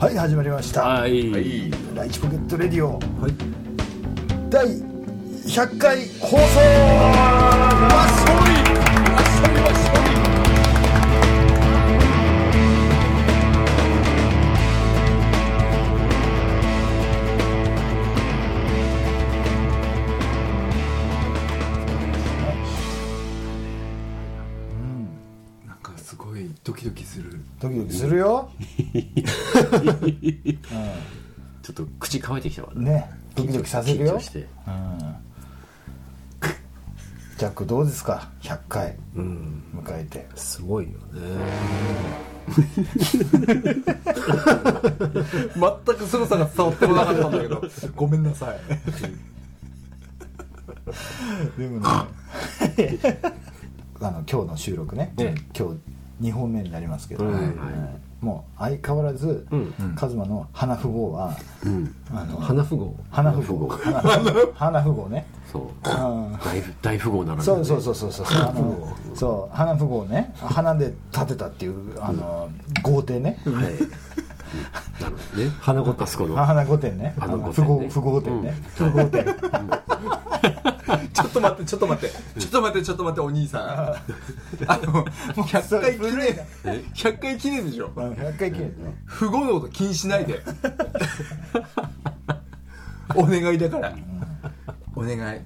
はい始まりました、はい。ライチポケットレディオ。はい。第100回放送。わっしょい。わっしょいわっしょいなんかすごいドキドキする。ドキドキするよ、ちょっと口乾いてきたわうん、ね。ドキドキさせるよ。緊張して。ジャックどうですか？100回。うん。迎えて。すごいよね。全く凄さが伝わってこなかったんだけど。ごめんなさい。でもね。あの今日の収録ね、え今日2本目になりますけど、うんはいもう相変わらず、うんカズマの花富豪は、うん。あの花富豪。花富豪花花富豪ねそう。うん大大富豪ならね。そうそうそうそうそうあのそう花富豪ね花で建てたっていうあの豪邸ねはい。うん。なるほどね。花子あそこの。花御殿ね。花御富豪殿ね富豪店ね。うん。富豪店。ちょっと待ってちょっと待って。ちょっと待ってちょっと待ってお兄さん。あの100回記念。え？100回記念でしょ？うん100回記念ね。不合のこと気にしないで。お願いだから。お願い。はい。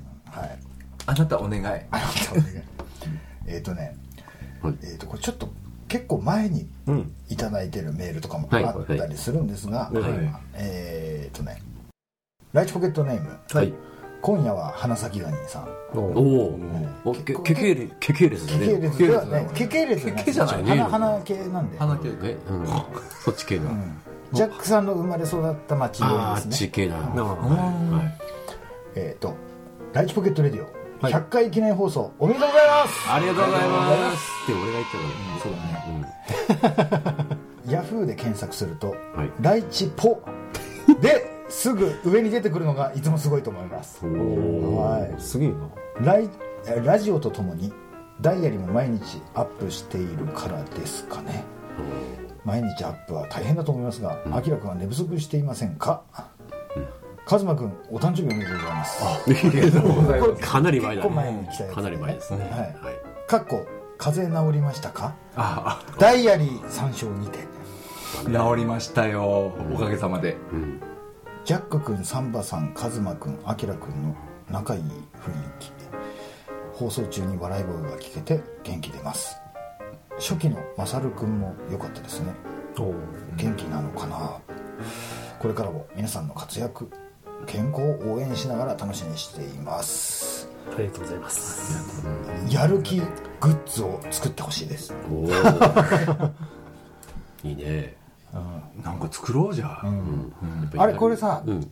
あなたお願い。あなたお願い。えっとね。はい。えっとこれちょっと結構前にだいてるメールとかもはい。あったりするんですが、はい。はい。えーっとねライチポケットネーム、はい。今夜は花咲ガニさん。おお。お、け、けけれ、けけれですね。ケ系列ではね。ケ系列けけじゃないね。花花系なんで。花系ね。うん。そっち系だ。ジャックさんの生まれ育った町ああ、あっですねち系だ。はえーっとライチポケットレディオ。はい100回記念放送おめでとうございますい。ありがとうございます。って俺が言ったから。そうだね。ヤフーで検索するとはい「ライチポ」ですぐ上に出てくるのがいつもすごいと思いますはいお。すげえな。ライえラジオとともにダイヤリーも毎日アップしているからですかね毎日アップは大変だと思いますがあきらくんは寝不足していませんか？カズマくんお誕生日おめでとうございますありがとうございます。かなり前だ結構前ね。に来たやつかなり前ですね。はいはい。かっこ風邪治りましたか？あダイヤリー参照にてあ治りましたよおかげさまでうん。ジャック君サンバさんカズマ君アキラ君の仲いい雰囲気放送中に笑い声が聞けて元気出ます初期のマサル君も良かったですね。元気なのかな？これからも皆さんの活躍健康を応援しながら楽しみにしています。ありがとうござい。ます。やる気グッズを作ってほしいです。おお。いいね。なんか作ろうじゃあ、やっぱりあれこれさうん。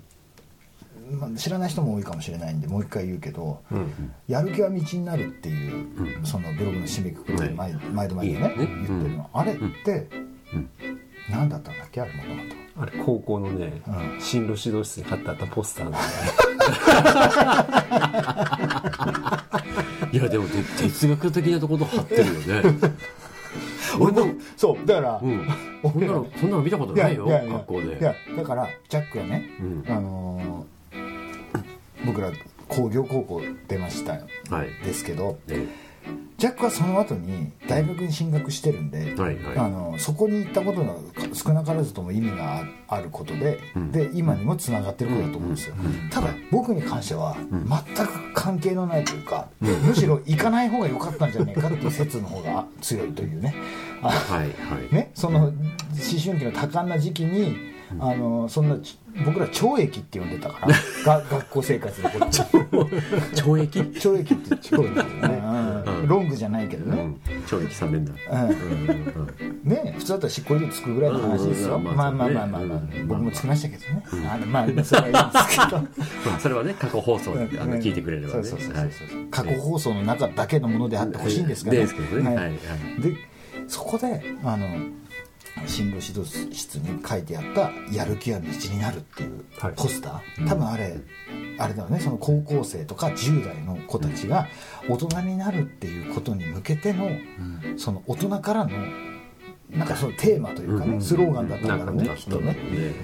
まあ知らない人も多いかもしれないんでもう一回言うけどうん。「やる気は道になる」っていう、そのブログの締めくくりで毎毎度毎度ねいいよね言ってるの、あれって、何だったんだっけ？あれもともとあれ、高校のね、うん進路指導室に貼ってあったポスターなんだ いやでもて哲学的なところ貼ってるよね。俺も。そうだから、うん。そんなの そんなの見たことないよ学校いで。やだからジャックはね、うんあのー僕ら工業高校出ましたはい。ですけどね。ジャックはその後に大学に進学してるんで、はいあはい。のそこに行ったことが少なからずとも意味があることで、ん。で今にもつながってることだと思うんですよ、ただ僕に関しては全く関係のないというか、むしろ行かない方が良かったんじゃないかっていう説の方が強いというね。あはいはい。ねその思春期の多感な時期にあのそんなち僕ら懲役って呼んでたから が学校生活のこと。懲役？懲役って懲役ってね、うんロングじゃないけどね、うん。懲役3年だ。ね普通だったら執行猶予つくぐらいの話ですよ、うんまあまあまあまあまあ、うん。僕もつきましたけどね、あのまあそれはいいんですけど。まあそれはね過去放送であの聞いてくれればね。過去放送の中だけのものであってほしいんですがですけどね。はい。でそこであの進路指導室に書いてあった「やる気は道になる」っていうはい。ポスター、多分あれあれだよね。その高校生とか10代の子たちが大人になるっていうことに向けての、その大人からのなんかそのテーマというかね、スローガンだったんだろうねきっとね。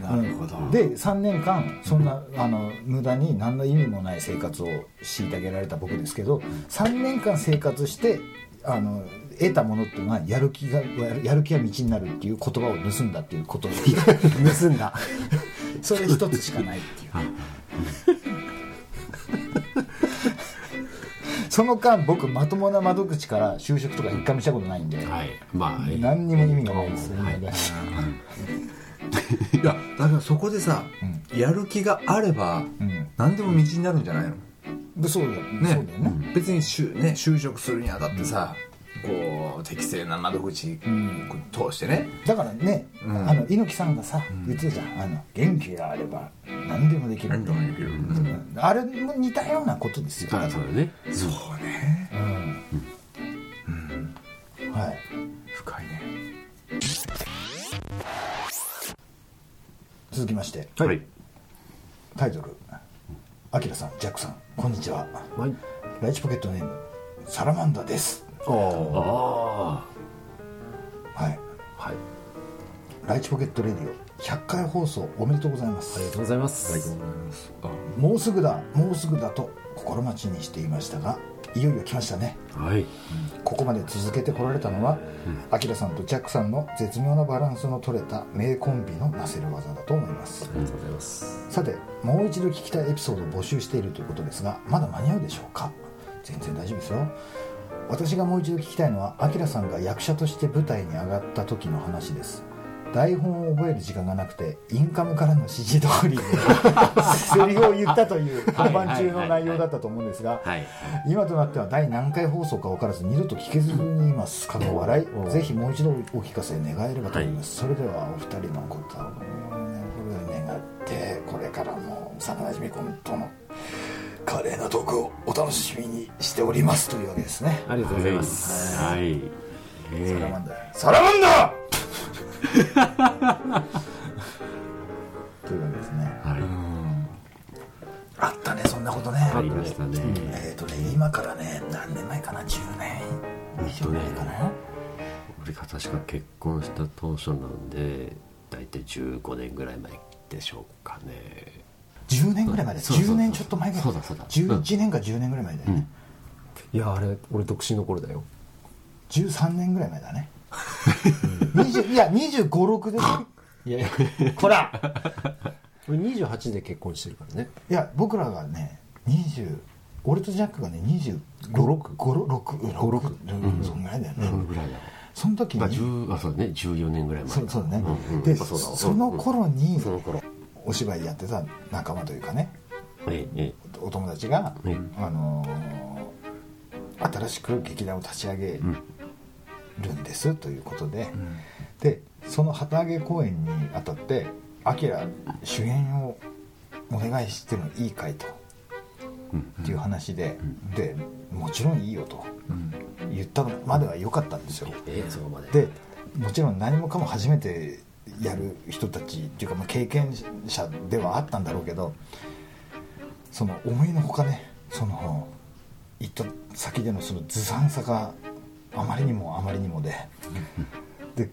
なるほど。で3年間そんなあの無駄に何の意味もない生活を虐げられた僕ですけど3年間生活してあの得たものっていうのはやる気がやるやる気が道になるっていう言葉を盗んだっていうことで。盗んだ。それ一つしかないっていう。その間僕まともな窓口から就職とか一回もしたことないんで、はい。まあ何にも意味がないですよ、はい。ねいやだからそこでさ、やる気があれば、ん。何でも道になるんじゃないの？でそうだよ。ね。そうだよね、別にしゅ、ね、就職するにあたってさ、こう適正な窓口通してね、だからね、ん。あの猪木さんがさ言ってたじゃん。あの元気があれば何でもできる。何でもできる、うん。あれも似たようなことですよ。あそうだね。そうね。うん。はい。深いね。続きまして。はい。タイトル「アキラさんジャックさんこんにちは。はい。ライチポケットネームサラマンダですああはい。はい。ライチポケットレディオ100回放送おめでとうございます。ありがとうございます。もうすぐだもうすぐだと心待ちにしていましたがいよいよ来ましたね。はい。ここまで続けてこられたのはアキラさんとジャックさんの絶妙なバランスの取れた名コンビのなせる技だと思います。ありがとうございます。さてもう一度聞きたいエピソードを募集しているということですがまだ間に合うでしょうか？全然大丈夫ですよ私がもう一度聞きたいのはアキラさんが役者として舞台に上がった時の話です。台本を覚える時間がなくてインカムからの指示通りで セリフを言ったという本番中の内容だったと思うんですがはい。今となっては第何回放送か分からず二度と聞けずにいます。過去笑いぜひもう一度お聞かせ願えればと思います、それではお二人のことを願ってこれからも幼なじみ君との華麗なトークをお楽しみにしておりますというわけですね。ありがとうございます。はい。えサラマンダー。サラマンダー！というわけですね。ーはい。あったねそんなことね。ありましたね。えっ、とね今からね何年前かな？10年？以上前かな、俺が確か結婚した当初なんで大体15年ぐらい前でしょうかね10年ぐらい前だよそうそうそう10年ちょっと前ぐらい。そうだそうだ。11年か10年ぐらい前だよね、いやあれ俺独身の頃だよ。13年ぐらい前だね。20いや2 5 6ですいやいやこら。俺28で結婚してるからね。いや僕らがね20俺とジャックがね25656そんぐらいだよね、そのぐらいだその時に、まあ10あそうだね。14年ぐらい前そうそうだね、んん。うだその頃にその頃お芝居やってた仲間というかね。えええお友達が、うんあのー新しく劇団を立ち上げるんですということで、でその旗揚げ公演にあたって「アキラ主演をお願いしてもいいかい?」と。っていう話で、でもちろんいいよと。言ったのまでは良かったんですよ。ええそこまで。でもちろん何もかも初めてやる人たちっていうか、まあ、経験者ではあったんだろうけどその思いのほかねその行った先でのそのずさんさがあまりにもあまりにもでで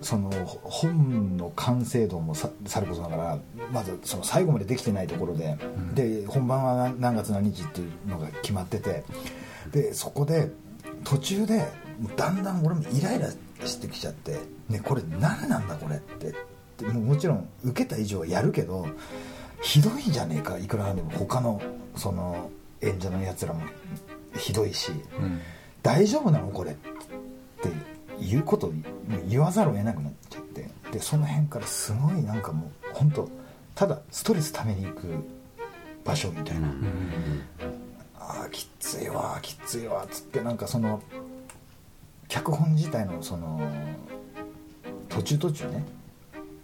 その本の完成度もささることながらまずその最後までできてないところで、で本番は何月何日っていうのが決まっててでそこで途中でだんだん俺もイライラしてきちゃって「ねこれ何なんだこれ」って。でもうもちろん受けた以上はやるけどひどいじゃねえかいくらなんでも。他のその演者のやつらもひどいし、大丈夫なのこれっていうことを言わざるを得なくなっちゃって。でその辺からすごいなんかもう本当ただストレスために行く場所みたいな、ああきついわきついわっつってなんかその脚本自体のその途中途中ね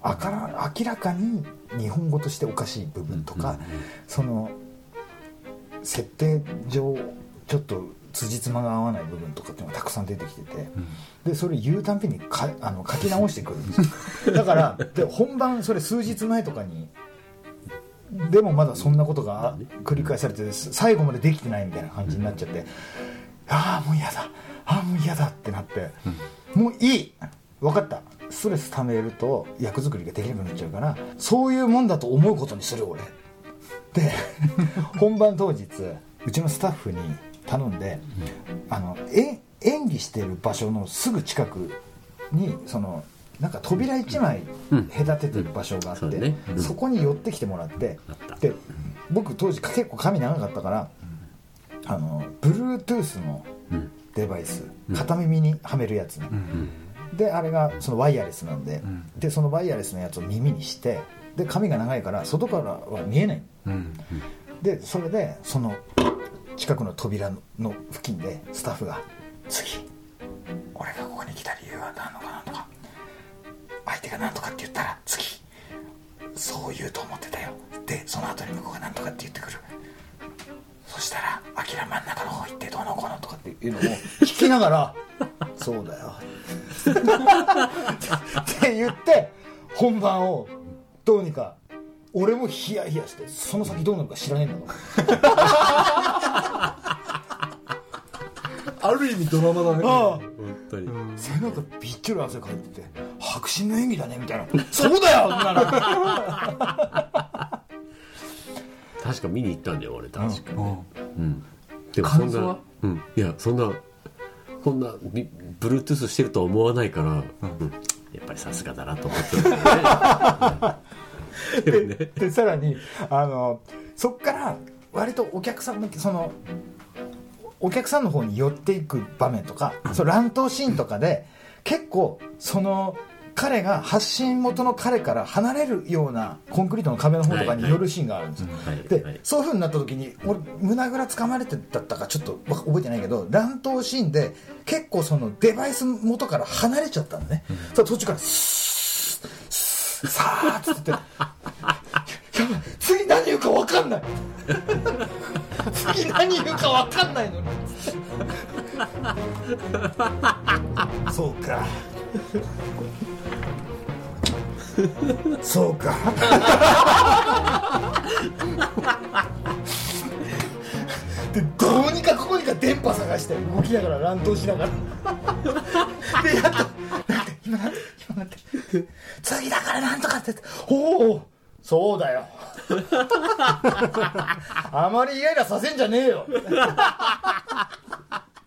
あから明らかに日本語としておかしい部分とか、その設定上ちょっと辻褄が合わない部分とかっていうのがたくさん出てきてて、でそれ言うたんびにかあの書き直してくるんですよ。だからで本番それ数日前とかにでもまだそんなことが繰り返されて最後までできてないみたいな感じになっちゃって、ああもう嫌だああもう嫌だってなって、もういい。分かった。ストレス溜めると役作りができなくなっちゃうからそういうもんだと思うことにする俺。で 本番当日うちのスタッフに頼んで、あのえ演技してる場所のすぐ近くにそのなんか扉1枚うん。隔ててる場所があって、そうだね。うん。そこに寄ってきてもらってで僕当時結構髪長かったからあの Bluetooth のうんデバイス片耳にはめるやつ。であれがそのワイヤレスなんで、ん。でそのワイヤレスのやつを耳にしてで髪が長いから外からは見えない。うんでそれでその近くの扉の付近でスタッフが「次俺がここに来た理由は何のかなとか相手が何とかって言ったら次そう言うと思ってたよ。でその後に向こうが何とかって言ってくる。そしたら「アキラ真ん中の方行ってどうのこうの」とかっていうのを。聞きながら「そうだよ」って言って本番をどうにか俺もヒヤヒヤしてその先どうなるか知らねえんだからある意味ドラマだね。ああ。本当に、背中びっちょり汗かいてて迫真の演技だねみたいな。そうだよなら。確か見に行ったんだよ俺確か、うんうんでもそんなうん。いやそんなこんなビ Bluetooth してるとは思わないから、うん。やっぱりさすがだなと思ってるんだよねで。もねでさらにあのそっから割とお客さんのそのお客さんの方に寄っていく場面とか、その乱闘シーンとかで結構その彼が発信元の彼から離れるようなコンクリートの壁の方とかに寄るシーンがあるんですよ、はい。で、はい。そういう風になった時に俺胸ぐらつかまれてだったかちょっとわ覚えてないけど乱闘シーンで結構そのデバイス元から離れちゃったのね、そしたら途中からスーさーっつって次何言うか分かんない。次何言うか分かんないのにそうか。そうか。でどうにかここにか電波探して動きながら乱闘しながら。でやっとなんて今なんて今なんて。次だからなんとかっておおそうだよ。あまりイライラさせんじゃねえよ。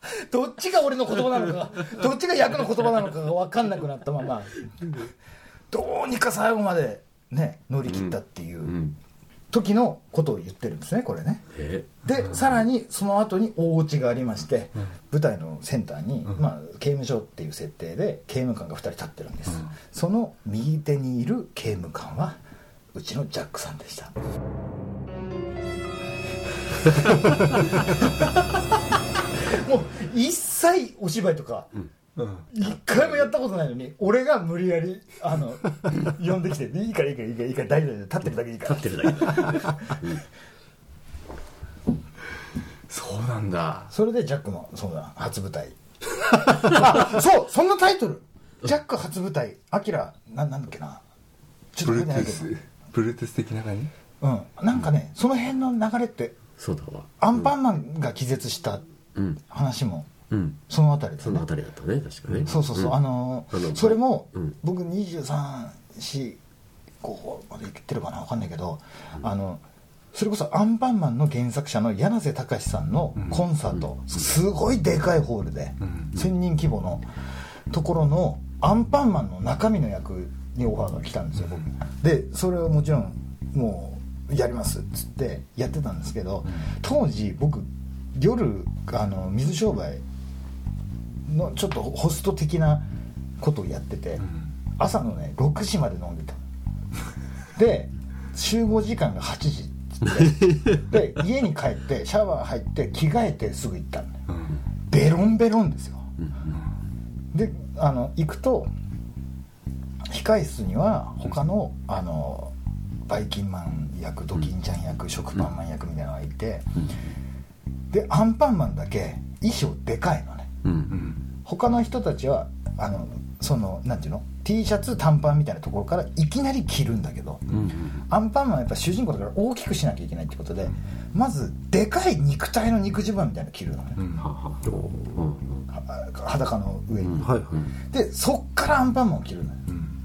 どっちが俺の言葉なのか どっちが役の言葉なのかが分かんなくなったままどうにか最後までね乗り切ったっていううん。時のことを言ってるんですねこれね。え？でさらにその後に大落ちがありまして、舞台のセンターに、まあ、刑務所っていう設定で刑務官が2人立ってるんです、その右手にいる刑務官はうちのジャックさんでした もう一切お芝居とか一回もやったことないのに俺が無理やりあの呼んできて「いいからいいからいいからいいから大丈夫立ってるだけいいから」立ってるだけ。だそうなんだ。それでジャックのそうだ初舞台。あそうそんなタイトル。ジャック初舞台。アキラななんだっけな。ちょっと覚えてないけ Bluetooth Bluetooth 的な感じ？どうん。なんかねその辺の流れってそうだわ。アンパンマンが気絶したうん話もうん。そのあたりでそねのあたりだったね確かね。そうそうそう、ん。あのそれも、うん。僕234まで言ってるかな分かんないけど、あのそれこそアンパンマンの原作者の柳瀬隆さんのコンサート、すごいでかいホールで、1000人規模のところのアンパンマンの中身の役にオファーが来たんですよ僕。でそれをもちろんもうやりますっつってやってたんですけど、当時僕夜あの水商売のちょっとホスト的なことをやってて、朝のね6時まで飲んでた。で集合時間が8時っつって で家に帰ってシャワー入って着替えてすぐ行ったの、ベロンベロンですよ、であの行くと控室には他のあのバイキンマン役ドキンちゃん役食パンマン役みたいなのがいて、でアンパンマンだけ衣装でかいのね。うん。他の人たちはあのそのなんていうの？T シャツ短パンみたいなところからいきなり着るんだけど、うんアンパンマンはやっぱ主人公だから大きくしなきゃいけないってことでまずでかい肉体の肉襦袢みたいなの着るのね、はは。うん。は裸の上に、はいはい。でそっからアンパンマンを着るのよ、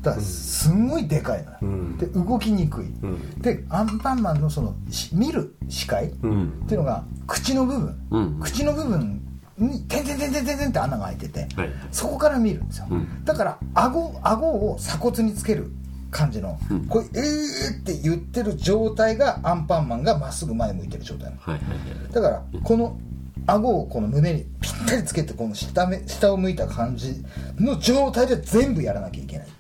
だすんごいでかいのよ、ん。で動きにくい、ん。でアンパンマンのそのし見る視界、うん。っていうのが口の部分、うん。口の部分に「てんてんてんてんてんてん」って穴が開いてて、はい。そこから見るんですよ、ん。だから顎顎を鎖骨につける感じの、うん。これ「えー」って言ってる状態がアンパンマンがまっすぐ前向いてる状態なの。はいはいはい。だからこの顎をこの胸にぴったりつけてこの下目下を向いた感じの状態で全部やらなきゃいけない。っ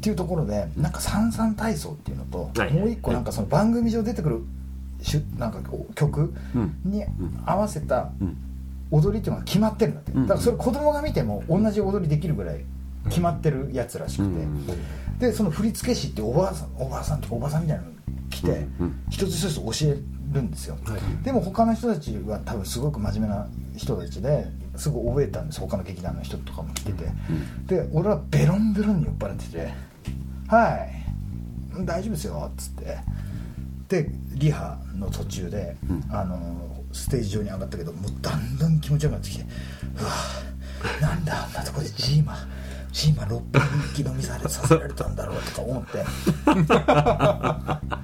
ていうところでなんか三々体操っていうのと、はい。もう一個なんかその番組上出てくるしゅなんかこう曲に合わせたうん。踊りっていうのが決まってるんだって、ん。だからそれ子供が見ても同じ踊りできるぐらい決まってるやつらしくて、うん。でその振付師っておばあさんおばあさんとかおばさんみたいなの来て、うん。一つ一つ教えるんですよ、でも他の人たちは多分すごく真面目な人たちですぐ覚えたんです。他の劇団の人とかも来てて、で俺はベロンベロンに酔っ払ってて「はい。大丈夫ですよ」っつって。でリハの途中で、あのステージ上に上がったけどもうだんだん気持ちよくなってきて「うわなんであんなとこでジーマジーマ6本一気飲みされさせられたんだろう」とか思って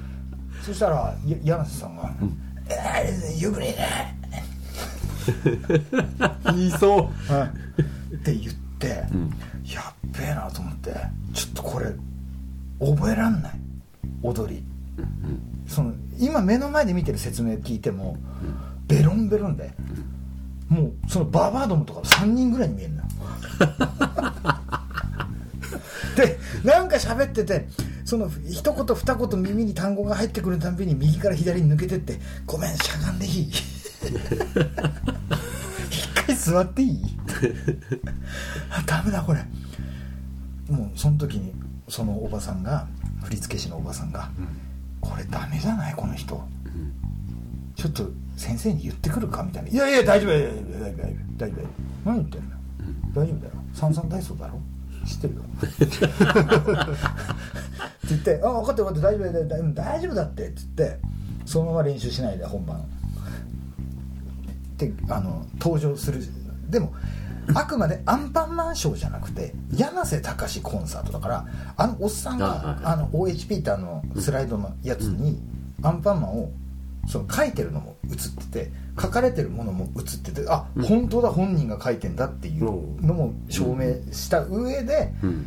そしたらや柳瀬さんが「えー、よくねえな」言いそう。って言って、やっべえなと思ってちょっとこれ覚えらんない。踊り、その今目の前で見てる説明聞いても、ベロンベロンで、もうそのババアどもとか3人ぐらいに見えるのよ。でなんか喋っててその一言二言耳に単語が入ってくるたんびに右から左に抜けてって「ごめんしゃがんでいい? 」一回座っていい。あダメだこれ。もうその時にそのおばさんが振付師のおばさんが「これダメじゃないこの人。ちょっと先生に言ってくるか?」みたいな「いやいや大丈夫大丈夫大丈夫大丈夫大丈夫。何言ってんの？大丈夫だよ。三々体操だろ？知ってるよ」って言って「あ分かってる分かってる大丈夫だよ大丈夫だって」って言ってそのまま練習しないで本番。であの登場するでもあくまでアンパンマンショーじゃなくて柳瀬隆コンサートだからあのおっさんがあの OHP ってあのスライドのやつにアンパンマンをその書いてるのも映ってて書かれてるものも映っててあ本当だ本人が書いてんだっていうのも証明した上でうん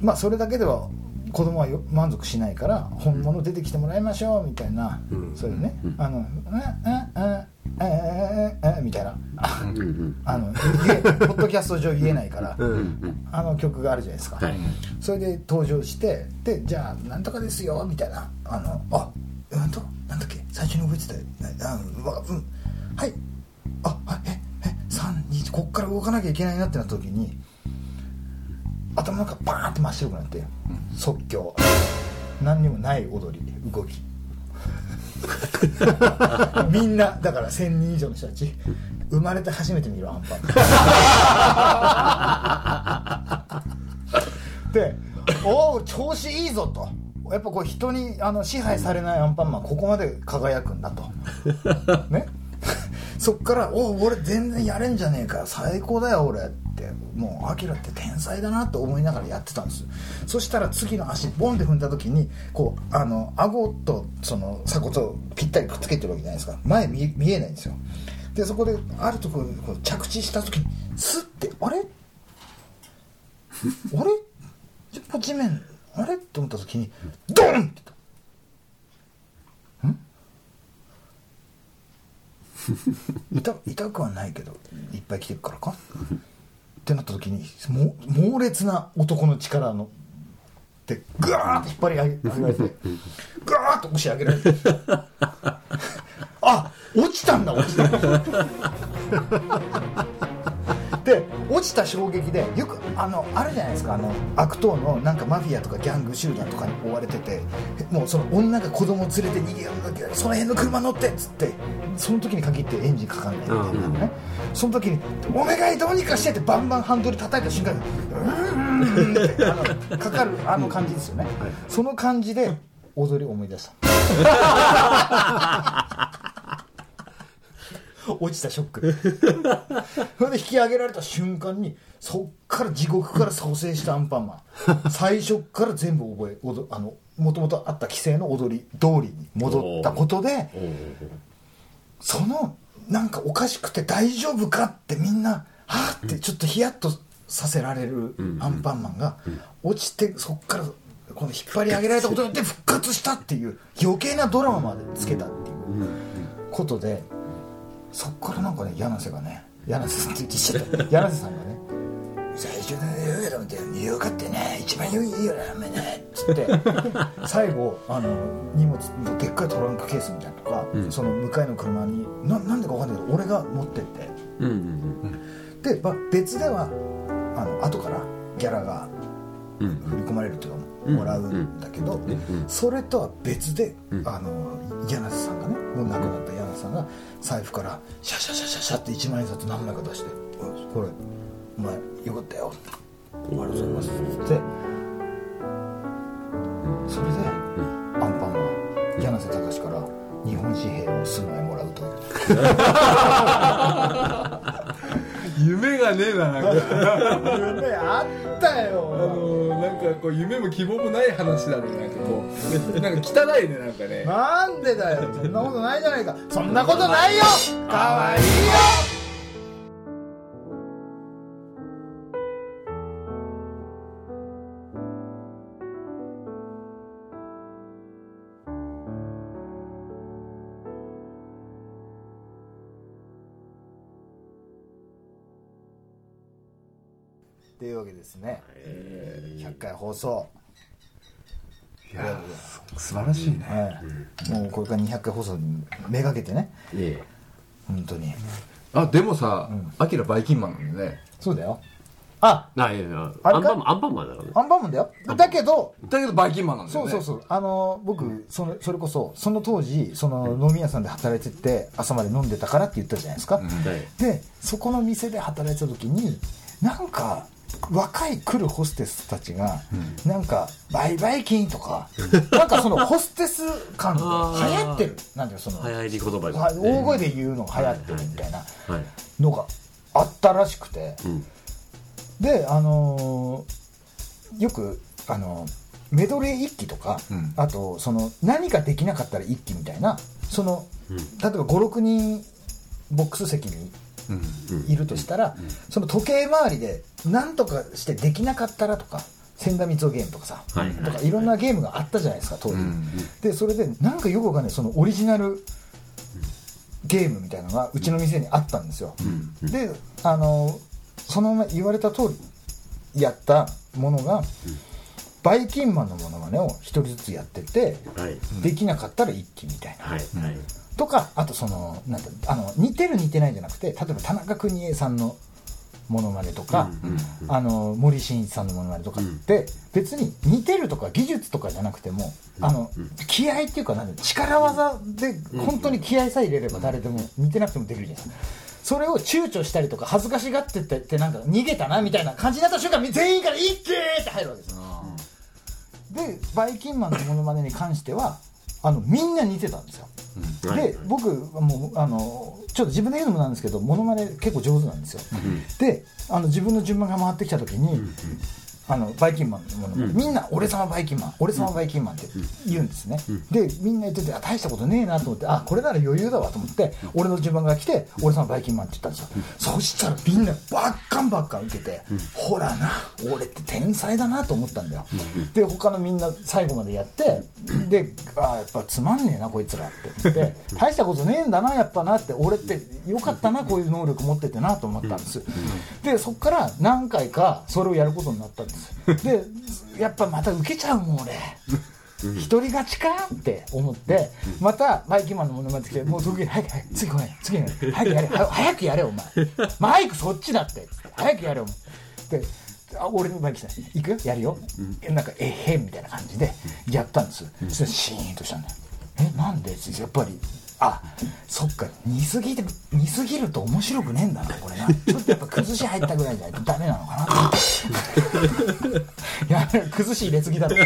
まあそれだけでは子供はよ満足しないから本物出てきてもらいましょうみたいな、そういうね、あの「うんうんうんうんうん」みたいな。あうんうん。あのポッドキャスト上言えないから、うん。あの曲があるじゃないですか、はい。それで登場してでじゃあなんとかですよみたいな。あのあうんとなんだっけ最初に覚えてたよあわうんはいああええ32こっから動かなきゃいけないなってなった時に頭の中バーンって真っ白くなって、即興。何にもない踊り動き。みんなだから1000人以上の人たち生まれて初めて見るアンパン。でおお調子いいぞと。やっぱこう人にあの支配されないアンパンマンここまで輝くんだと。ね？そっから「おお俺全然やれんじゃねえか最高だよ俺」って。もうアキラって天才だなと思いながらやってたんです。そしたら次の足ボンって踏んだ時にこうあの顎とその鎖骨をぴったりくっつけてるわけじゃないですか。前見見えないんですよ。でそこであるとここう着地した時にスッてあれ？あれ？地面あれ？って思った時にドン！って 痛痛くはないけどいっぱい来てるからか？ってなった時にも猛烈な男の力のでグワーッと引っ張り上げられてグワーッと押し上げられて。あ落ちたんだ落ちたで落ちた衝撃でよくあのあるじゃないですかあの悪党のなんかマフィアとかギャング集団とかに追われててもうその女が子供を連れて逃げようんだその辺の車乗ってっつってその時に限ってエンジンかかんないみたいなね、その時に「お願いどうにかして」ってバンバンハンドル叩いた瞬間に「うーん」ってあのかかるあの感じですよね、その感じで踊りを思い出した 落ちたショック。それで引き上げられた瞬間にそっから地獄から蘇生したアンパンマン。最初から全部覚え踊あのもともとあった規制の踊り通りに戻ったことでそのなんかおかしくて大丈夫かってみんなはあってちょっとヒヤッとさせられるアンパンマンが落ちてそっからこの引っ張り上げられたことによって復活したっていう余計なドラマまでつけたっていうことでそっからなんかね柳瀬がね柳瀬さんって言ってきちゃった。柳瀬さんがね最初の言うけどみたいなよかったね一番良いよなめねっつって。最後あの荷物でっかいトランクケースみたいなのとか、その向かいの車にななんでか分かんないけど俺が持ってって。うんうんで、まあ、別ではあの後からギャラがうんうん。振り込まれるっていうかもらうんだけど、それとは別で、あの柳瀬さんがねもう亡くなった柳瀬さんが財布からシャシャシャシャシャって1万円札何枚か出して「これお前よかったよ」ありがとうございます」ってそれで、アンパンは柳瀬隆から日本紙幣を数枚もらうという夢がねえななんか。夢あったあよのーなんかこう夢も希望もない話だねなんかこう。なんか汚いねなんかね。なんでだよ。そんなことないじゃないかそんなことないよ。かわいいよけですね、100回放送。いや素晴らしいね。はい、もうこれから200回放送にめがけてね。え本当に。あでもさアキラバイキンマンなんだね。そうだよ。あえあいやいやアンパンマンアンパンマンだからね。アンパンマンだよ。だけどだけどバイキンマンなんだよね。そうそうそう。あの僕それそれこそその当時その飲み屋さんで働いてて朝まで飲んでたからって言ったじゃないですか、はいでそこの店で働いてた時になんか若い来るホステスたちが、なんか「バイバイキン」とかなんかそのホステス感で流行ってる。なんていうのその流行り言葉大声で言うのが流行ってるみたいなはい。のがあったらしくて、うん。であのーよくあのメドレー一揆とか、うん。あとその何かできなかったら一揆みたいなその、うん。例えば56人ボックス席にうんいるとしたら、その時計回りで何とかしてできなかったらとか千田光雄ゲームとかさ、はいとかいろん。なゲームがあったじゃないですか当時、でそれでなん。かよくわかん。ないそのオリジナルゲームみたいなのがうちの店にあったん。ですよ、であのそのまま言われた通りやったものが、バイキンマンのものまねを一人ずつやってて、はいできなかったら一気みたいな、はいはいとかあとそのなんてあの似てる似てないじゃなくて例えば田中邦衛さんのモノマネとか、あの森進一さんのモノマネとかって、別に似てるとか技術とかじゃなくても、あの気合っていうかなんて力技で本当に気合さえ入れれば誰でも似てなくてもできるじゃないですか。それを躊躇したりとか恥ずかしがってってなんか逃げたなみたいな感じになった瞬間全員から「一気!」って入るわけですでバイキンマンのモノマネに関してはあのみんな似てたんですよ、はい。で僕はもうあのちょっと自分で言うのもなんですけどモノマネ結構上手なんですよ、であの自分の順番が回ってきた時に、あのバイキンマンのもの、みんな「俺様バイキンマン俺様バイキンマン」って言うんですね、でみんな言っててあ大したことねえなと思ってあこれなら余裕だわと思って俺の順番が来て「俺様バイキンマン」って言ったんですよ、そしたらみんなバッカンバッカン受けて、ほらな俺って天才だなと思ったんだよ、で他のみんな最後までやってであやっぱつまんねえなこいつらって言って大したことねえんだなやっぱなって俺ってよかったなこういう能力持っててなと思ったんです、でそっから何回かそれをやることになったんですでやっぱまた受けちゃうもん俺。一人勝ちかって思ってまたバイキンマンのものまで来てもう時計早く早く次来ない次来ない早くやれは早くやれお前。マイクそっちだって。早くやれお前。であ俺のバイキンマン行く？よやるよ、なんかえへんみたいな感じでやったんです、そしたらシーンとしたんだよえなんで？やっぱりあそっか。似すぎて似すぎると面白くねえんだなこれな。ちょっとやっぱ崩し入ったぐらいじゃないとダメなのかな。いや崩し入れすぎだろ。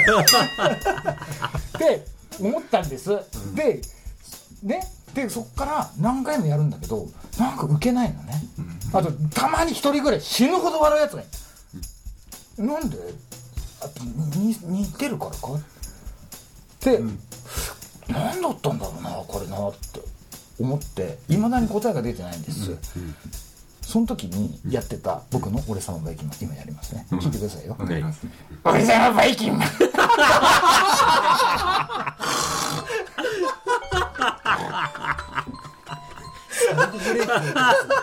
で思ったんです、でねでそっから何回もやるんだけどなんかウケないのね、あとたまに一人ぐらい死ぬほど笑うやつがいる、なんで？あに似てるからか？って、何だったんだろうなこれなって思っていまだに答えが出てないんです、その時にやってた僕の「俺様バイキンマン」今やりますね。聞いてくださいよ。お願いします「俺様バイキンマン」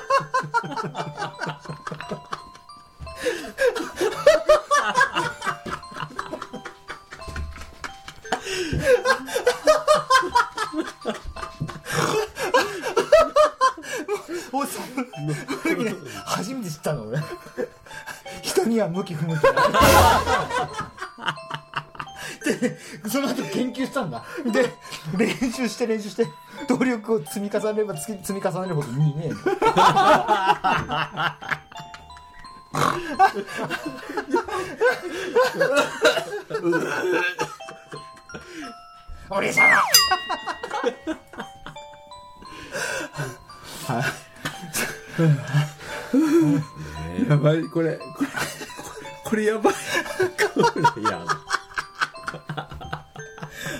人には向き不向きだでねその後研究したんだ。で練習して練習して努力を積み重ねれば積み積み重ねるほどにね。俺様 やばいこれこれこれやばい。いや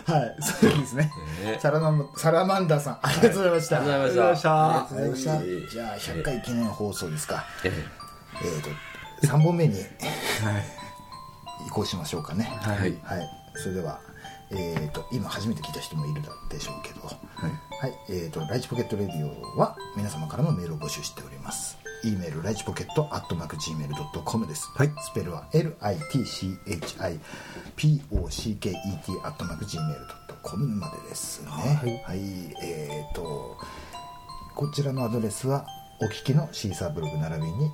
はいそうですね。サラマンサラマンダーさん。ありがとうございました、ありがとうございました。ありがとうございました。じゃあ100回記念放送ですか。ええ。ー、と3本目にはい。移行しましょうかね。はい。はい、それでは、えー、と今初めて聞いた人もいるでしょうけど、はい。はい。えー、とライチポケットレディオは皆様からのメールを募集しております e メールライチポケットアットマーク Gmail.com です、はい。スペルは LITCHIPOCKET アットマーク Gmail.com までですね。はい、えー、とこちらのアドレスはお聞きのシーサーブログ並びに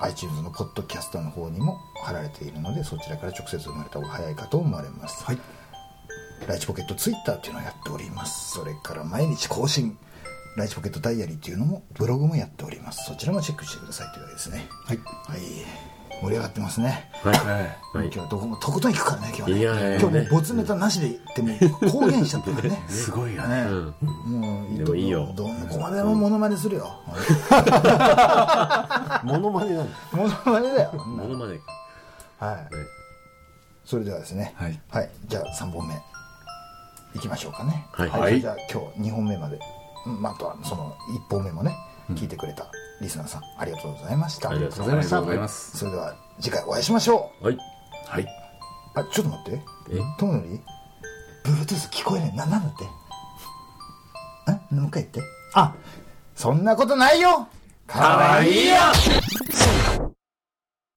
iTunes のポッドキャストの方にも貼られているのでそちらから直接生まれた方が早いかと思われます、はい。ライチポケットツイッターっていうのをやっております。それから毎日更新ライチポケットダイアリーっていうのもブログもやっております。そちらもチェックしてください。というわけですね。はい。はい。盛り上がってますね。はい。はい。はい。今日はどこもとことん行くからね今日はね。いやいやいや今日もうボツネタなしででも公言しちゃってるね。すごいよね。ねもうでもいいよ。どん。なこまでもモノマネするよ。モノマネなんだ。モノマネだよ。モノマネ。はい。ねそれではですね。はい。じゃあ3本目。いきましょうかね。はい。それじゃあ今日2本目まで。うんまああとはその1本目もね聞いてくれたリスナーさんありがとうございました。ありがとうありがとうございます。それでは次回お会いしましょはい。はい、うあちょっと待って。え？とものり Bluetooth 聞こえないななんだって？え？もう一回言って？あそんなことないよ。かわいいよ